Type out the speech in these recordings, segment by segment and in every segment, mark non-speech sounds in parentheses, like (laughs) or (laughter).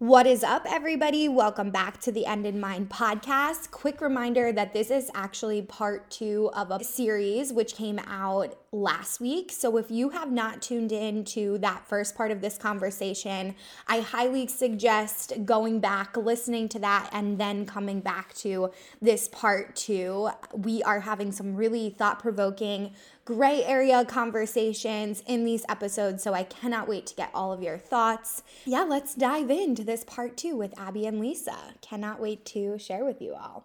What is up, everybody? Welcome back to the End in Mind podcast. Quick reminder that this is actually part two of a series which came out last week. So if you have not tuned in to that first part of this conversation, I highly suggest going back, listening to that, and then coming back to this part two. We are having some really thought provoking gray area conversations in these episodes. So I cannot wait to get all of your thoughts. Yeah, let's dive into this part two with Abby and Lisa. Cannot wait to share with you all.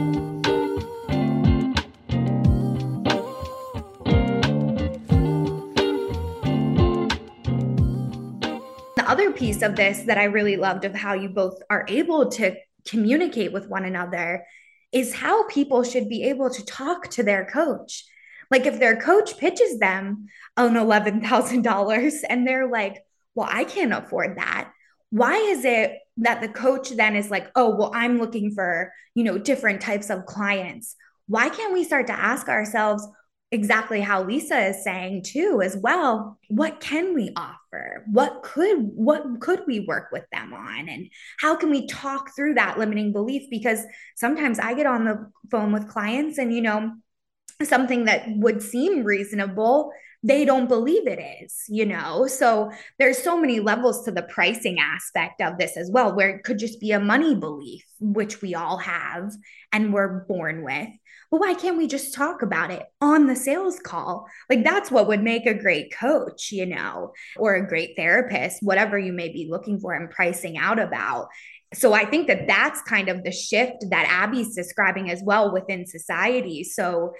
Other piece of this that I really loved of how you both are able to communicate with one another is how people should be able to talk to their coach. Like if their coach pitches them an $11,000 (laughs) and they're like, well, I can't afford that. Why is it that the coach then is like, oh, well, I'm looking for, you know, different types of clients? Why can't we start to ask ourselves, exactly how Lisa is saying too as well what can we offer? What could what could we work with them on? And how can we talk through that limiting belief? Because sometimes I get on the phone with clients and you know something that would seem reasonable they don't believe it is you know? So there's so many levels to the pricing aspect of this as well where it could just be a money belief which we all have and we're born with well, why can't we just talk about it on the sales call? Like that's what would make a great coach, you know, or a great therapist, whatever you may be looking for and pricing out about. So I think that that's kind of the shift that Abby's describing as well within society. So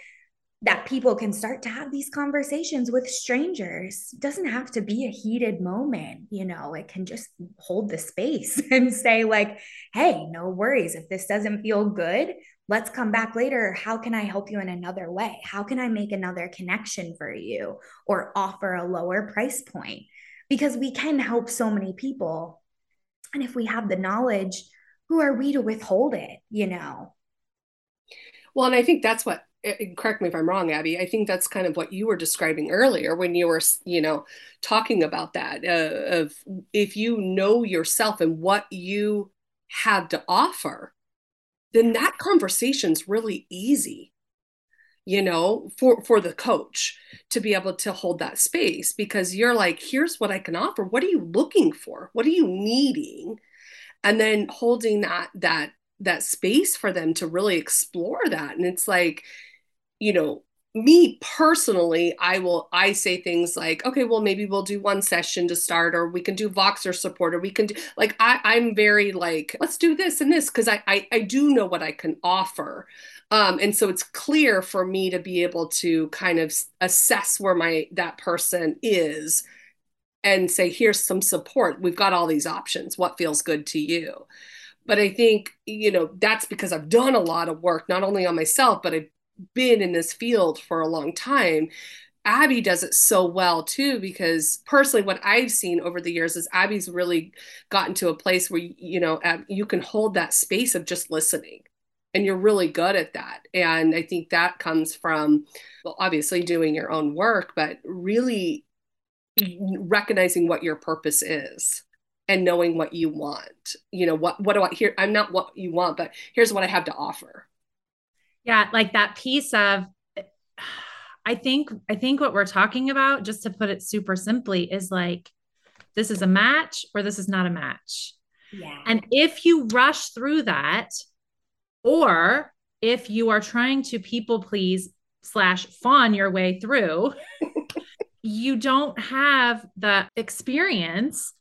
that people can start to have these conversations with strangers. It doesn't have to be a heated moment, you know, it can just hold the space (laughs) and say, like, hey, no worries. If this doesn't feel good, let's come back later. How can I help you in another way? How can I make another connection for you or offer a lower price point? Because we can help so many people. And if we have the knowledge, who are we to withhold it, you know? Well, and I think that's what eh, eh, correct me if I'm wrong, Abby. I think that's kind of what you were describing earlier when you were, you know, talking about that uh, of if you know yourself and what you have to offer, then that conversation's really easy you know for for the coach to be able to hold that space because you're like here's what i can offer. What are you looking for? What are you needing? And then holding that that that space for them to really explore that. And it's like you know me personally i will i say things like okay well maybe we'll do one session to start or we can do voxer support or we can do like i i'm very like let's do this and this because I, I i do know what i can offer. Um and so it's clear for me to be able to kind of assess where my that person is and say here's some support. We've got all these options. What feels good to you? But i think you know that's because i've done a lot of work not only on myself but i've been in this field for a long time Abby does it so well too because personally what I've seen over the years is Abby's really gotten to a place where you know you can hold that space of just listening and you're really good at that. And I think that comes from well obviously doing your own work but really recognizing what your purpose is and knowing what you want. You know what what do i hear i'm not what you want but here's what i have to offer yeah like that piece of i think i think what we're talking about just to put it super simply is like this is a match or this is not a match Yeah. and if you rush through that or if you are trying to people please slash fawn your way through (laughs) you don't have the experience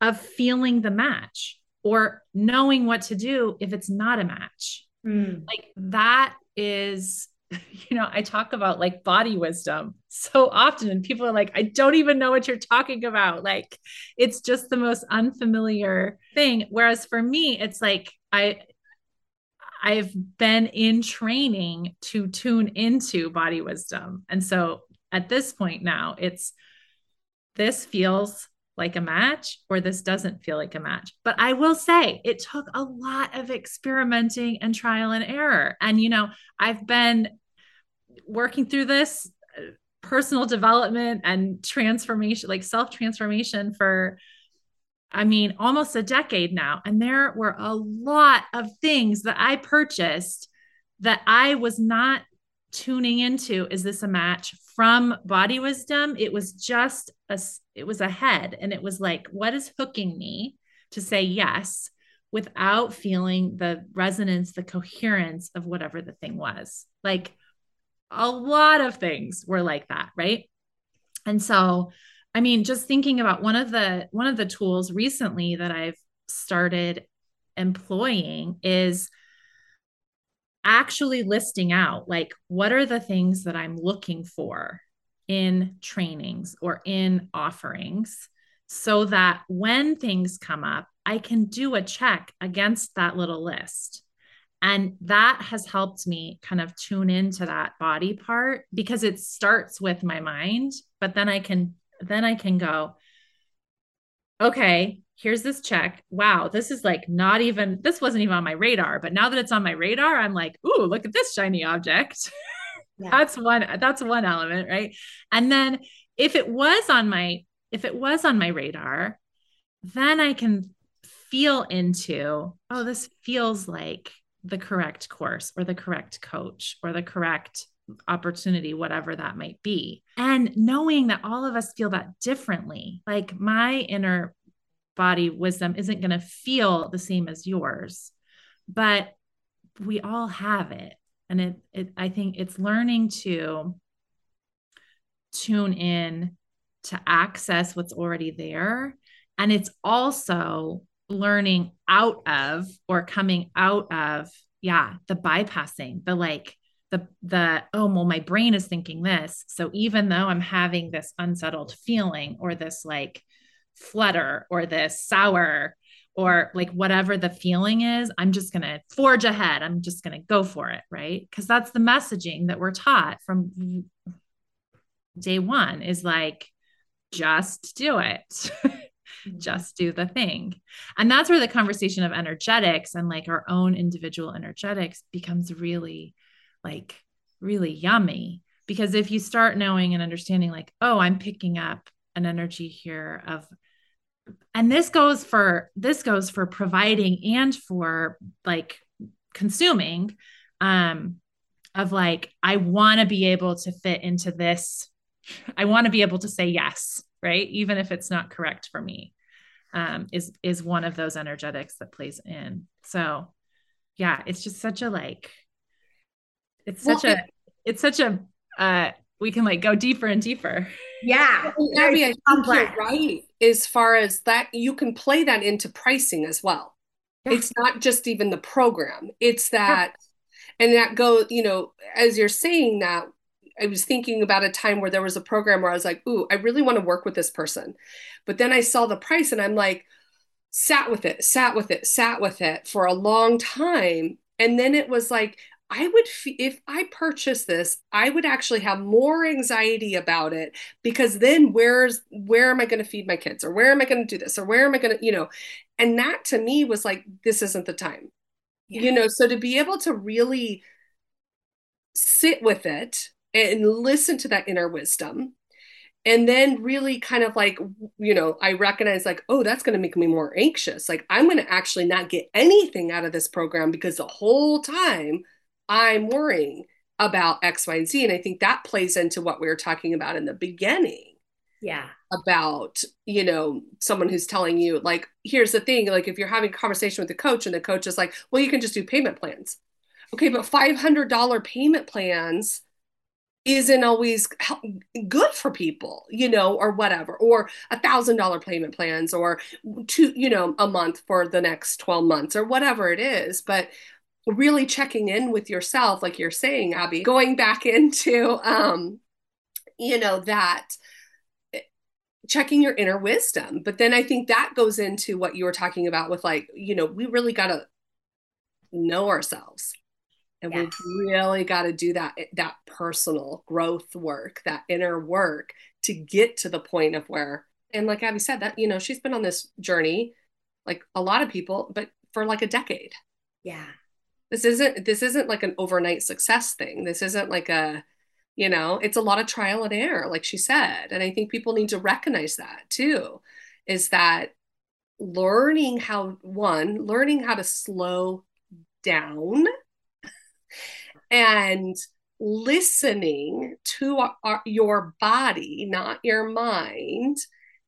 of feeling the match or knowing what to do if it's not a match. Mm. Like that is, (laughs) you know, I talk about like body wisdom so often, and people are like, I don't even know what you're talking about. Like it's just the most unfamiliar thing. Whereas for me, it's like, I, I've been in training to tune into body wisdom. And so at this point now, it's this feels like a match or this doesn't feel like a match. But I will say it took a lot of experimenting and trial and error. And, you know, I've been working through this uh, personal development and transformation, like self transformation for, I mean, almost a decade now. And there were a lot of things that I purchased that I was not tuning into is this a match from body wisdom? It was just a it was a head and it was like what is hooking me to say yes without feeling the resonance the coherence of whatever the thing was? Like a lot of things were like that right? And so i mean just thinking about one of the one of the tools recently that i've started employing is actually listing out like what are the things that I'm looking for in trainings or in offerings so that when things come up, I can do a check against that little list. And that has helped me kind of tune into that body part because it starts with my mind, but then I can then I can go okay, here's this check. Wow, this is like not even, this wasn't even on my radar. But now that it's on my radar, I'm like, ooh, look at this shiny object. (laughs) Yeah. that's one, that's one element, right? And then if it was on my, if it was on my radar, then I can feel into, oh, this feels like the correct course or the correct coach or the correct opportunity, whatever that might be. And knowing that all of us feel that differently, like my inner body wisdom isn't going to feel the same as yours, but we all have it. And it, it, I think it's learning to tune in to access what's already there. And it's also learning out of or coming out of, yeah, the bypassing, the like, the the oh well my brain is thinking this so even though i'm having this unsettled feeling or this like flutter or this sour or like whatever the feeling is, I'm just going to forge ahead. I'm just going to go for it. Right. Because that's the messaging that we're taught from day one is like, just do it. (laughs) just do the thing. And that's where the conversation of energetics and like our own individual energetics becomes really like really yummy. Because if you start knowing and understanding, like, oh, I'm picking up an energy here of and this goes for this goes for providing and for like consuming um of like i want to be able to fit into this. I want to be able to say yes right? Even if it's not correct for me um is is one of those energetics that plays in. So yeah it's just such a like it's such well, a it's such a uh we can like go deeper and deeper. Yeah. Abby, I think you're right as far as that you can play that into pricing as well. Yeah. it's not just even the program. It's that yeah. and that go you know as you're saying that i was thinking about a time where there was a program where i was like ooh i really want to work with this person. But then i saw the price and i'm like sat with it sat with it sat with it for a long time. And then it was like I would, if I purchase this, I would actually have more anxiety about it because then where's, where am I going to feed my kids? Or where am I going to do this? Or where am I going to, you know, and that to me was like, this isn't the time, yeah. you know, so to be able to really sit with it and listen to that inner wisdom and then really kind of like you know i recognize like oh that's going to make me more anxious. Like i'm going to actually not get anything out of this program because the whole time i'm worrying about x y and z. And i think that plays into what we were talking about in the beginning yeah. about you know someone who's telling you like here's the thing like if you're having a conversation with the coach and the coach is like well you can just do payment plans. Okay but $500 payment plans isn't always good for people you know or whatever or a thousand dollar payment plans or two you know a month for the next 12 months or whatever it is. But really checking in with yourself like you're saying abby going back (laughs) into um you know that eh, checking your inner wisdom. But then i think that goes into what you were talking about with like you know we really got to know ourselves. And yes. we've really got to do that that personal growth work that inner work to get to the point of where and like abby said that you know she's been on this journey like a lot of people but for like a decade. Yeah this isn't this isn't like an overnight success thing. This isn't like a you know it's a lot of trial and error like she said. And i think people need to recognize that too is that learning how one learning how to slow down (laughs) and listening to our, your body, not your mind,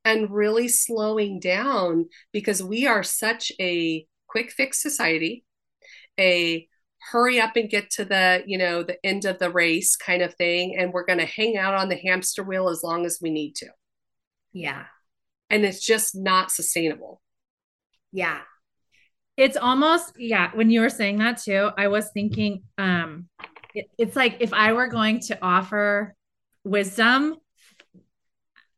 and really slowing down because we are such a quick fix society, a hurry up and get to the you know the end of the race kind of thing and we're going to hang out on the hamster wheel as long as we need to. Yeah. And it's just not sustainable. Yeah. It's almost yeah when you were saying that too i was thinking um it, it's like if i were going to offer wisdom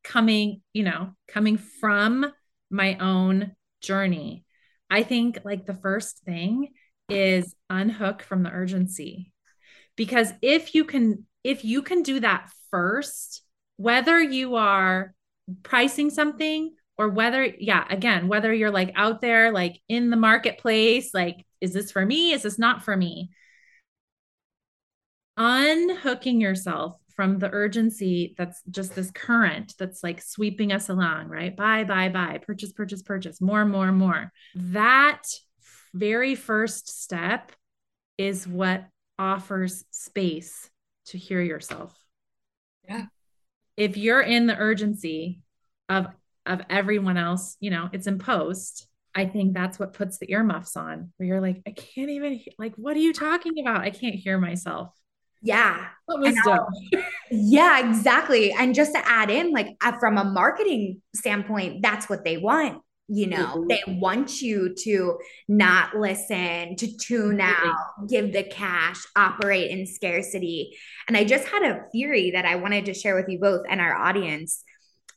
coming you know coming from my own journey i think like the first thing is unhook from the urgency. Because if you can if you can do that first whether you are pricing something or whether yeah again whether you're like out there like in the marketplace like is this for me? Is this not for me? Unhooking yourself from the urgency that's just this current that's like sweeping us along right? Buy buy buy purchase purchase purchase more more more. That very first step is what offers space to hear yourself yeah if you're in the urgency of of everyone else, you know, it's imposed. I think that's what puts the earmuffs on where you're like, I can't even, like, what are you talking about? I can't hear myself. Yeah. (laughs) yeah, exactly. And just to add in, like, uh, from a marketing standpoint, that's what they want. You know, mm-hmm. they want you to not listen, to tune out, give the cash, operate in scarcity. And I just had a theory that I wanted to share with you both and our audience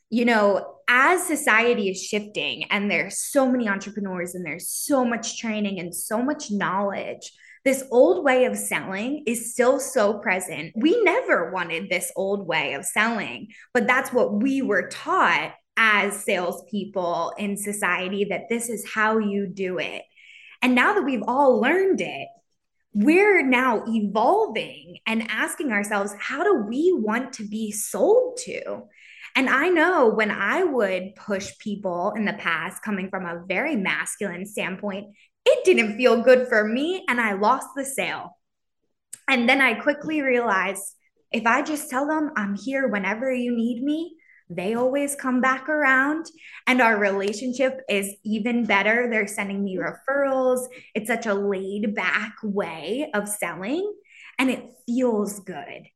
you know, as society is shifting and there's so many entrepreneurs and there's so much training and so much knowledge, this old way of selling is still so present. We never wanted this old way of selling, but that's what we were taught as salespeople in society that this is how you do it. And now that we've all learned it, we're now evolving and asking ourselves, how do we want to be sold to? And I know when I would push people in the past, coming from a very masculine standpoint, it didn't feel good for me and I lost the sale. And then I quickly realized if I just tell them I'm here whenever you need me, they always come back around and our relationship is even better. They're sending me referrals. It's such a laid back way of selling and it feels good.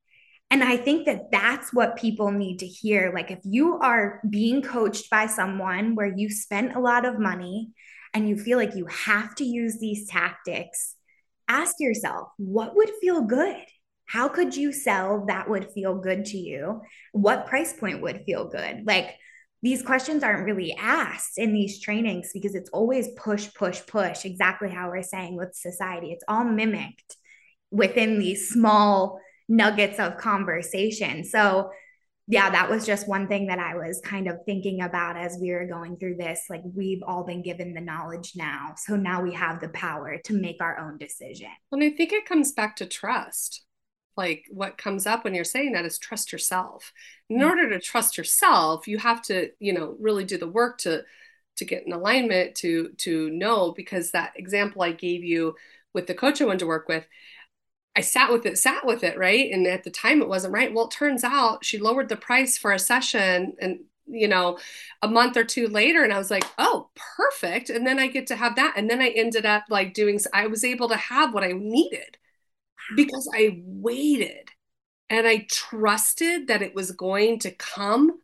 And I think that that's what people need to hear. Like, if you are being coached by someone where you spent a lot of money and you feel like you have to use these tactics, ask yourself, what would feel good? How could you sell that would feel good to you? What price point would feel good? Like, these questions aren't really asked in these trainings because it's always push, push, push, exactly how we're saying with society. It's all mimicked within these small nuggets of conversation. So, yeah, that was just one thing that I was kind of thinking about as we were going through this. Like, we've all been given the knowledge now. So now we have the power to make our own decision. And I think it comes back to trust. Like what comes up when you're saying that is trust yourself. In Mm-hmm. order to trust yourself you have to you know really do the work to to get in alignment to to know because that example i gave you with the coach i went to work with i sat with it sat with it right? And at the time it wasn't right. Well it turns out she lowered the price for a session and you know a month or two later and i was like oh perfect. And then i get to have that and then i ended up like doing i was able to have what i needed because i waited and i trusted that it was going to come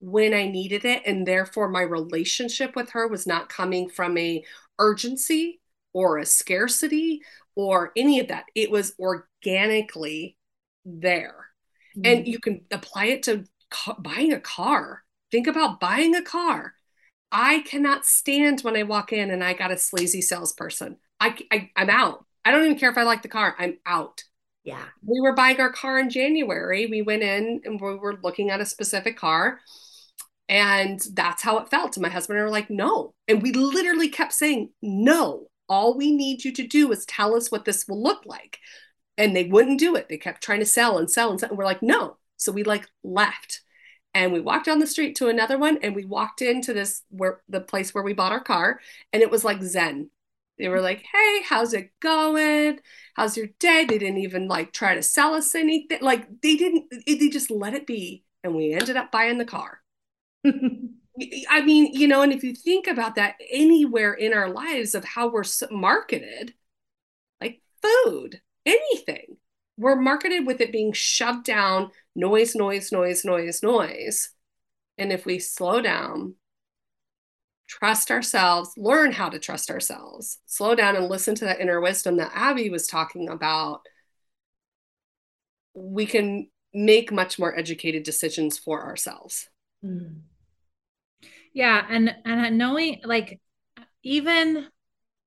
when i needed it. And therefore my relationship with her was not coming from a urgency or a scarcity or any of that. It was organically there. Mm-hmm. and you can apply it to ca- buying a car. Think about buying a car. I cannot stand when i walk in and i got a sleazy salesperson. I, I i'm out i don't even care if i like the car. I'm out. Yeah. we were buying our car in january. We went in and we were looking at a specific car and that's how it felt. And my husband and I were like no. And we literally kept saying no. All we need you to do is tell us what this will look like. And they wouldn't do it. They kept trying to sell and sell and sell. And we're like no. So we like left. And we walked down the street to another one and we walked into this where the place where we bought our car and it was like zen they were like hey how's it going how's your day they didn't even like try to sell us anything like they didn't they just let it be and we ended up buying the car (laughs) I mean, you know, and if you think about that anywhere in our lives of how we're marketed, like food, anything, we're marketed with it being shoved down, noise, noise, noise, noise, noise. And if we slow down, trust ourselves, learn how to trust ourselves, slow down and listen to that inner wisdom that Abby was talking about, we can make much more educated decisions for ourselves. Mm. Yeah, and and knowing like even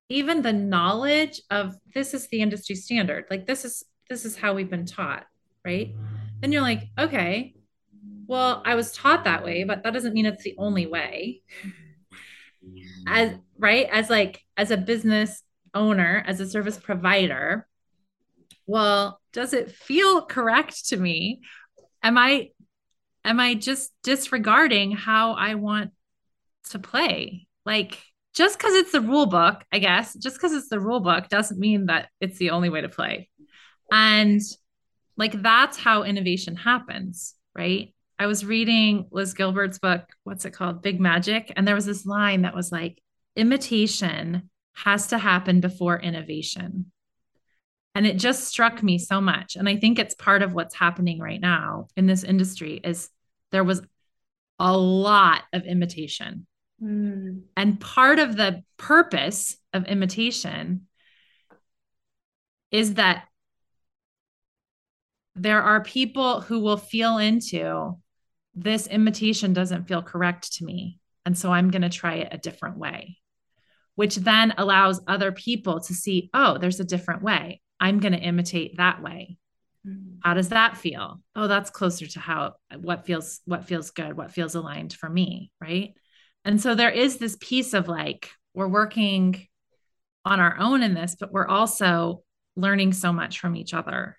even the knowledge of this is the industry standard. Like this is this is how we've been taught, right? Then you're like, okay, well, I was taught that way, but that doesn't mean it's the only way. As right, as like as a business owner, as a service provider, well, does it feel correct to me? Am I am I just disregarding how I want to play? Like just because it's the rule book, I guess, just because it's the rule book doesn't mean that it's the only way to play. And like that's how innovation happens, right? I was reading Liz Gilbert's book, what's it called? Big Magic. And there was this line that was like, imitation has to happen before innovation. And it just struck me so much. And I think it's part of what's happening right now in this industry is there was a lot of imitation. Mm. And part of the purpose of imitation is that there are people who will feel into this imitation doesn't feel correct to me. And so I'm going to try it a different way, which then allows other people to see, oh, there's a different way. I'm going to imitate that way. Mm-hmm. How does that feel? Oh, that's closer to how what feels what feels good, what feels aligned for me, right? And so there is this piece of like we're working on our own in this, but we're also learning so much from each other.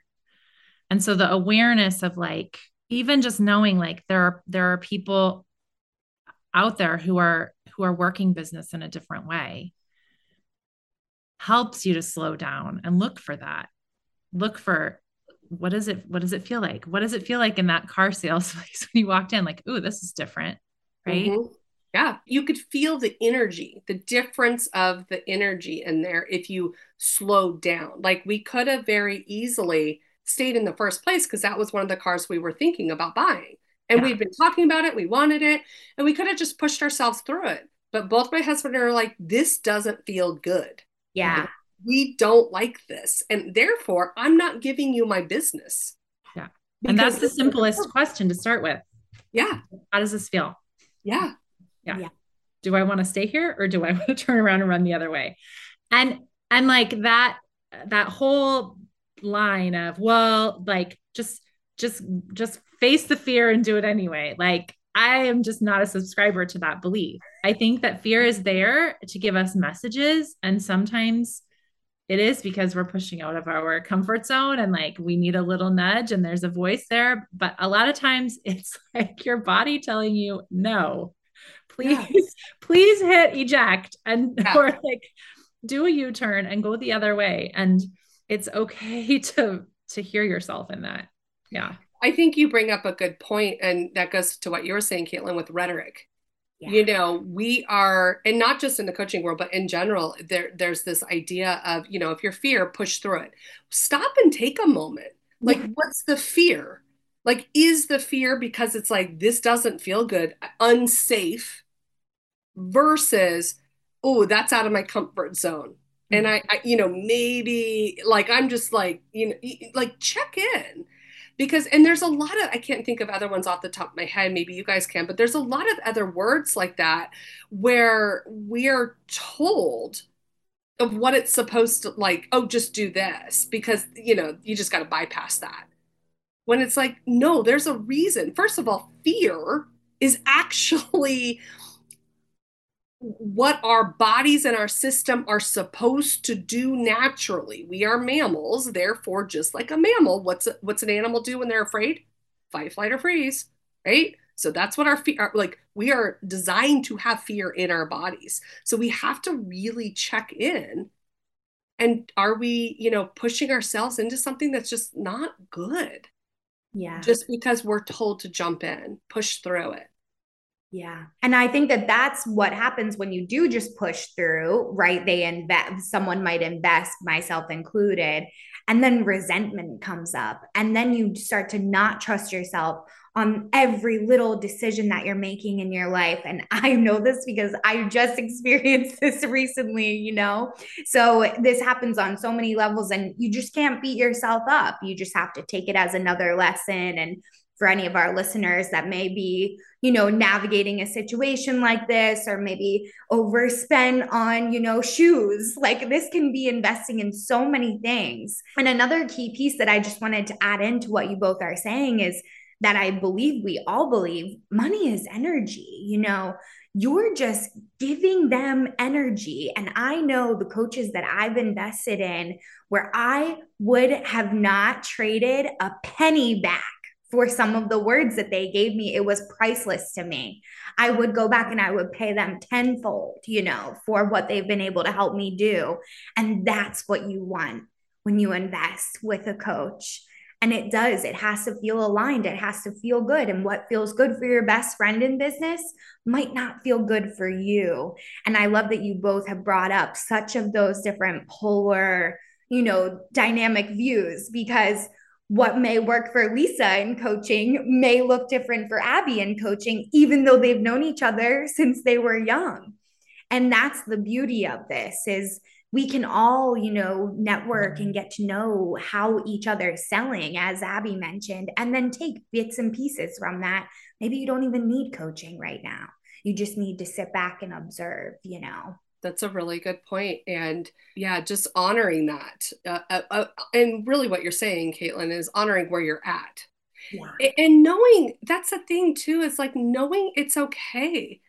And so the awareness of like even just knowing like there are there are people out there who are who are working business in a different way helps you to slow down and look for that. Look for what does it what does it feel like? What does it feel like in that car sales (laughs) place when you walked in like, "Ooh, this is different." Right? Mm-hmm. Yeah, you could feel the energy, the difference of the energy in there if you slowed down. Like we could have very easily stayed in the first place because that was one of the cars we were thinking about buying. And yeah. we'd been talking about it, we wanted it, and we could have just pushed ourselves through it. But both my husband and I are like, this doesn't feel good. Yeah. Like, we don't like this. And therefore, I'm not giving you my business. Yeah. And that's the simplest question to start with. Yeah. How does this feel? Yeah. Yeah. yeah. Do I want to stay here or do I (laughs) want to turn around and run the other way? And and like that that whole line of well like just just just face the fear and do it anyway. Like i am just not a subscriber to that belief. I think that fear is there to give us messages and sometimes it is because we're pushing out of our comfort zone and like we need a little nudge and there's a voice there. But a lot of times (laughs) it's like your body telling you no please (laughs) please hit eject and yeah. or like do a u-turn and go the other way. And it's okay (laughs) to to hear yourself in that. Yeah. I think you bring up a good point and that goes to what you were saying caitlin with rhetoric. Yeah. you know we are and not just in the coaching world but in general there there's this idea of you know if you're fear push through it. Stop and take a moment. Like yeah. what's the fear? Like is the fear because it's like this doesn't feel good unsafe versus oh that's out of my comfort zone and mm-hmm. I, I you know maybe like i'm just like you know like check in. Because and there's a lot of i can't think of other ones off the top of my head maybe you guys can but there's a lot of other words like that where we're told of what it's supposed to like oh just do this because you know you just got to bypass that. When it's like no there's a reason. First of all fear is (laughs) actually what our bodies and our system are supposed to do naturally. We are mammals, therefore, just like a mammal, what's what's an animal do when they're afraid? Fight, flight, or freeze, right? So that's what our fear like. We are designed to have fear in our bodies. So we have to really check in. And are we, you know, pushing ourselves into something that's just not good? Yeah. Just because we're told to jump in, push through it. Yeah. And I think that that's what happens when you do just push through, right? They invest, someone might invest, myself included, and then resentment comes up. And then you start to not trust yourself on every little decision that you're making in your life. And (laughs) I know this because I just experienced (laughs) this recently, you know? So this happens on so many levels, and you just can't beat yourself up. You just have to take it as another lesson and for any of our listeners that may be, you know, navigating a situation like this or maybe overspend on, you know, shoes. Like this can be investing in so many things. And another key piece that I just wanted to add into what you both are saying is that I believe we all believe money is energy. You know, you're just giving them energy. And I know the coaches that I've invested in where I would have not traded a penny back for some of the words that they gave me, it was priceless to me. I would go back and I would pay them tenfold, you know, for what they've been able to help me do. And that's what you want when you invest with a coach. And it does, it has to feel aligned, it has to feel good. And what feels good for your best friend in business might not feel good for you. And I love that you both have brought up such of those different polar, you know, dynamic views because what may work for Lisa in coaching may look different for Abby in coaching, even though they've known each other since they were young. And that's the beauty of this is we can all, you know, network and get to know how each other is selling, as Abby mentioned, and then take bits and pieces from that. Maybe you don't even need coaching right now. You just need to sit back and observe, you know that's a really good point and yeah just honoring that uh, uh, uh, and really what you're saying caitlin is honoring where you're at. Yeah. and knowing that's the thing too is like knowing it's okay.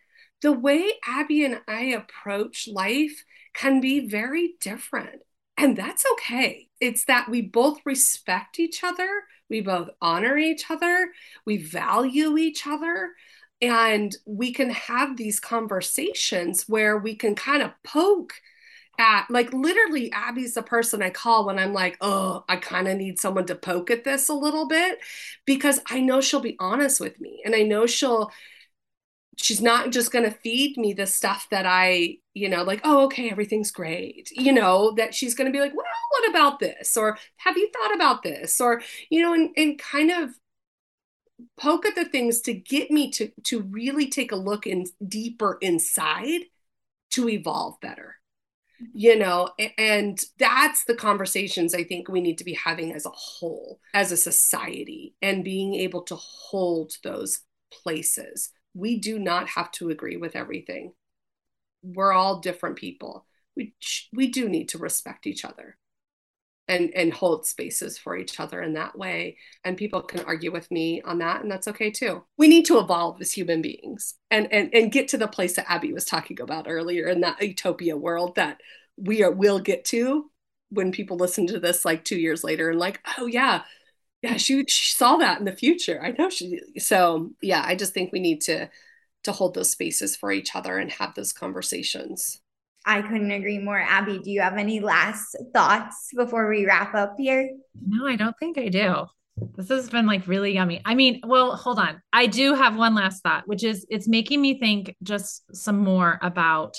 The way abby and i approach life can be very different and that's okay. It's that we both respect each other we both honor each other we value each other and we can have these conversations where we can kind of poke at like literally abby's the person i call when i'm like oh i kind of need someone to poke at this a little bit because i know she'll be honest with me and i know she'll she's not just going to feed me the stuff that i you know like oh okay everything's great you know that she's going to be like well what about this? or have you thought about this? or you know and, and kind of poke at the things to get me to to really take a look in deeper inside to evolve better. You know and that's the conversations i think we need to be having as a whole as a society and being able to hold those places. We do not have to agree with everything. We're all different people. We we do need to respect each other and and hold spaces for each other in that way and people can argue with me on that and that's okay too we need to evolve as human beings and and and get to the place that abby was talking about earlier in that utopia world that we are will get to when people listen to this like two years later and like, oh yeah, yeah, she she saw that in the future. I know she. So yeah, I just think we need to to hold those spaces for each other and have those conversations. I couldn't agree more. Abby, do you have any last thoughts before we wrap up here? No, I don't think I do. This has been like really yummy. I mean, well, hold on. I do have one last thought, which is it's making me think just some more about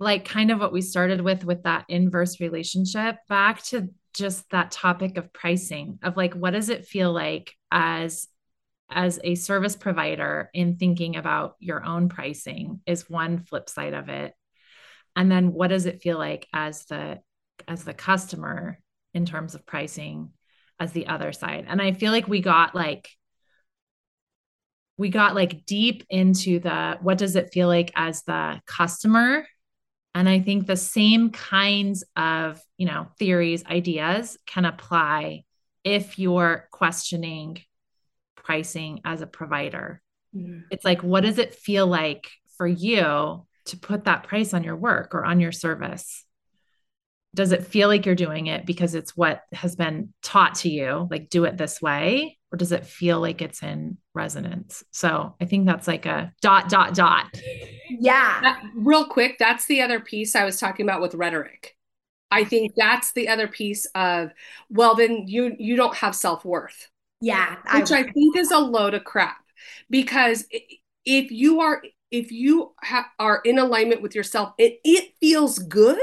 like kind of what we started with with that inverse relationship back to just that topic of pricing of like what does it feel like as as a service provider in thinking about your own pricing is one flip side of it. And then what does it feel like as the as the customer in terms of pricing as the other side? And i feel like we got like we got like deep into the what does it feel like as the customer? And i think the same kinds of you know theories ideas can apply if you're questioning pricing as a provider. Mm-hmm. It's like, what does it feel like for you to put that price on your work or on your service? Does it feel like you're doing it because it's what has been taught to you, like do it this way? Or does it feel like it's in resonance? So I think that's like a dot, dot, dot. Yeah. That, real quick, that's the other piece I was talking about with rhetoric. I think that's the other piece of, well, then you you don't have self-worth yeah. Which I, I think is a load of crap because if you are if you ha- are in alignment with yourself it, it feels good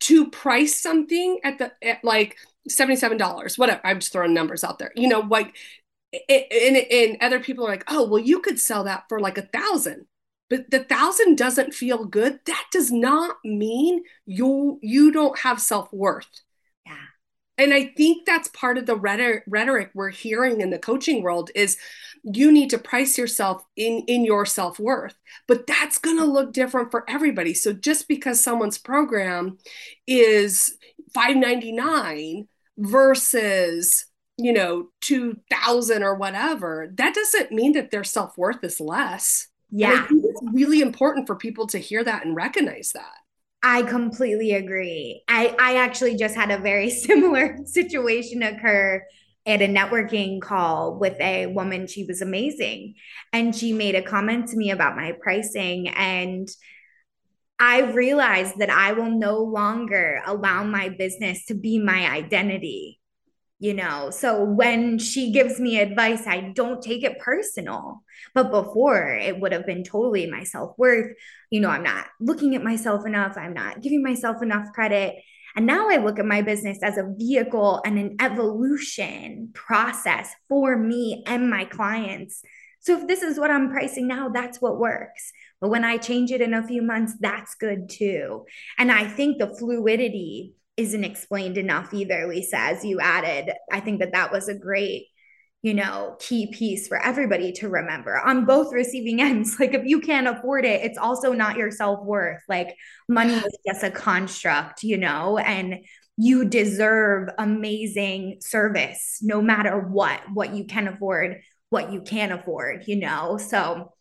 to price something at the at like $77 whatever. I'm just throwing numbers out there. You know like and, and other people are like oh well you could sell that for like a thousand. But the thousand doesn't feel good. That does not mean you you don't have self-worth and i think that's part of the rhetoric we're hearing in the coaching world is you need to price yourself in in your self-worth but that's going to look different for everybody. So just because someone's program is 599 versus you know 2000 or whatever that doesn't mean that their self-worth is less. Yeah. it's really important for people to hear that and recognize that I completely agree. I, I actually just had a very (laughs) similar situation occur at a networking call with a woman. She was amazing. And she made a comment to me about my pricing. And I realized that I will no longer allow my business to be my identity you know? So when she gives me advice i don't take it personal but before it would have been totally my self-worth. You know i'm not looking at myself enough i'm not giving myself enough credit. And now i look at my business as a vehicle and an evolution process for me and my clients. So if this is what i'm pricing now that's what works. But when i change it in a few months that's good too. And i think the fluidity isn't explained enough either, Lisa, as you added. I think that that was a great, you know, key piece for everybody to remember on both receiving (laughs) ends. Like, if you can't afford it, it's also not your self worth. Like, money is just a construct, you know, and you deserve amazing service no matter what, what you can afford, what you can't afford, you know? So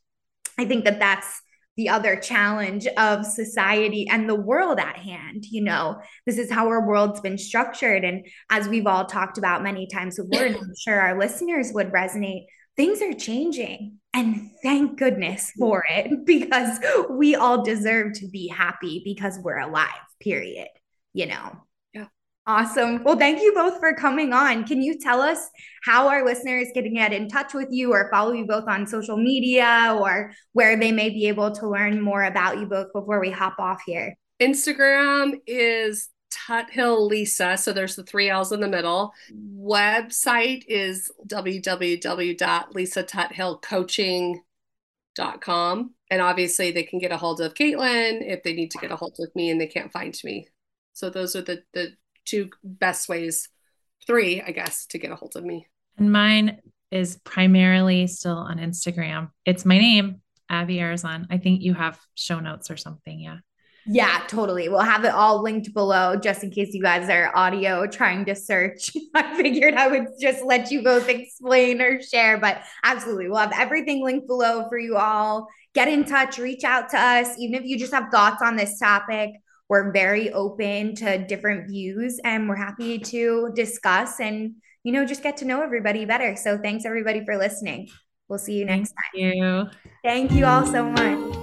I think that that's the other challenge of society and the world at hand. You know, this is how our world's been structured. And as we've all talked about many times before, and I'm sure our listeners would resonate, things are changing. And thank goodness for it (laughs) because we all deserve to be happy because we're alive, period. You know, Awesome. Well, thank you both for coming on. Can you tell us how our listeners can get in touch with you or follow you both on social media or where they may be able to learn more about you both before we hop off here? Instagram is Tuthill Lisa. So there's the three L's in the middle. Website is www.lisatuthillcoaching.com. And obviously, they can get a hold of Caitlin if they need to get a hold of me and they can't find me. So those are the, the two best ways, three, I guess, to get a hold of me. And mine is primarily still on Instagram. It's my name, Abby Arrizon. I think you have show notes or something. Yeah. Yeah, totally. We'll have it all linked below just in case you guys are audio trying to search. (laughs) I figured I would just let you both explain or share, but absolutely. We'll have everything linked below for you all. Get in touch, reach out to us, even if you just have thoughts on this topic we're very open to different views and we're happy to discuss and, you know, just get to know everybody better. So thanks everybody for listening. We'll see you next time. Thank you. Thank you all so much.